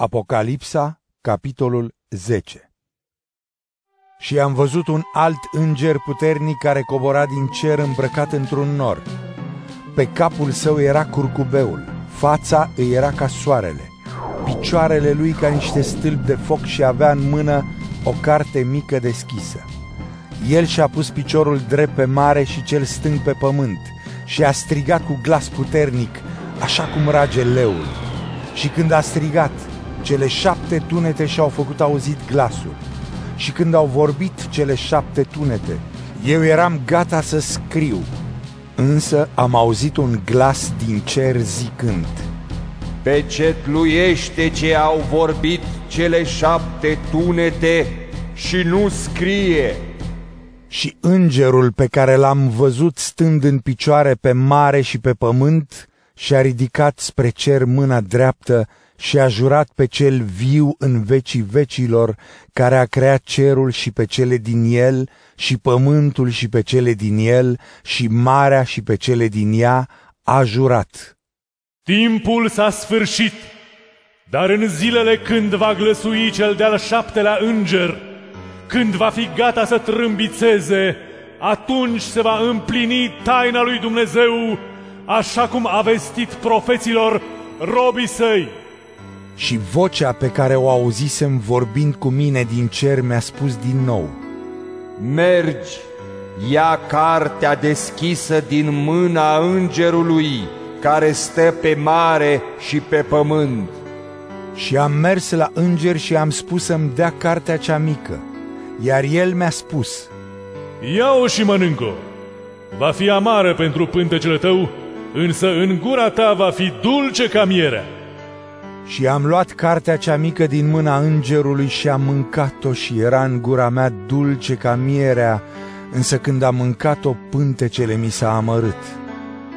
Apocalipsa, capitolul 10 Și am văzut un alt înger puternic care cobora din cer îmbrăcat într-un nor. Pe capul său era curcubeul, fața îi era ca soarele, picioarele lui ca niște stâlpi de foc și avea în mână o carte mică deschisă. El și-a pus piciorul drept pe mare și cel stâng pe pământ și a strigat cu glas puternic, așa cum rage leul. Și când a strigat, cele șapte tunete și-au făcut auzit glasul. Și când au vorbit cele șapte tunete, eu eram gata să scriu. Însă am auzit un glas din cer zicând, Pecetluiește ce au vorbit cele șapte tunete și nu scrie. Și îngerul pe care l-am văzut stând în picioare pe mare și pe pământ și-a ridicat spre cer mâna dreaptă și a jurat pe cel viu în vecii vecilor, care a creat cerul și pe cele din el, și pământul și pe cele din el, și marea și pe cele din ea, a jurat. Timpul s-a sfârșit, dar în zilele când va glăsui cel de-al șaptelea înger, când va fi gata să trâmbițeze, atunci se va împlini taina lui Dumnezeu, așa cum a vestit profeților robii săi. Și vocea pe care o auzisem vorbind cu mine din cer mi-a spus din nou, Mergi, ia cartea deschisă din mâna îngerului care stă pe mare și pe pământ. Și am mers la înger și am spus să-mi dea cartea cea mică, iar el mi-a spus, Ia-o și mănâncă. Va fi amară pentru pântecele tău, însă în gura ta va fi dulce ca mierea. Și am luat cartea cea mică din mâna îngerului și am mâncat-o și era în gura mea dulce ca mierea, însă când am mâncat-o, pântecele mi s-a amărât.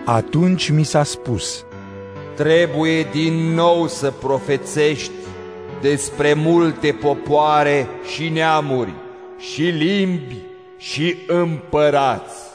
Atunci mi s-a spus, Trebuie din nou să profețești despre multe popoare și neamuri și limbi și împărați.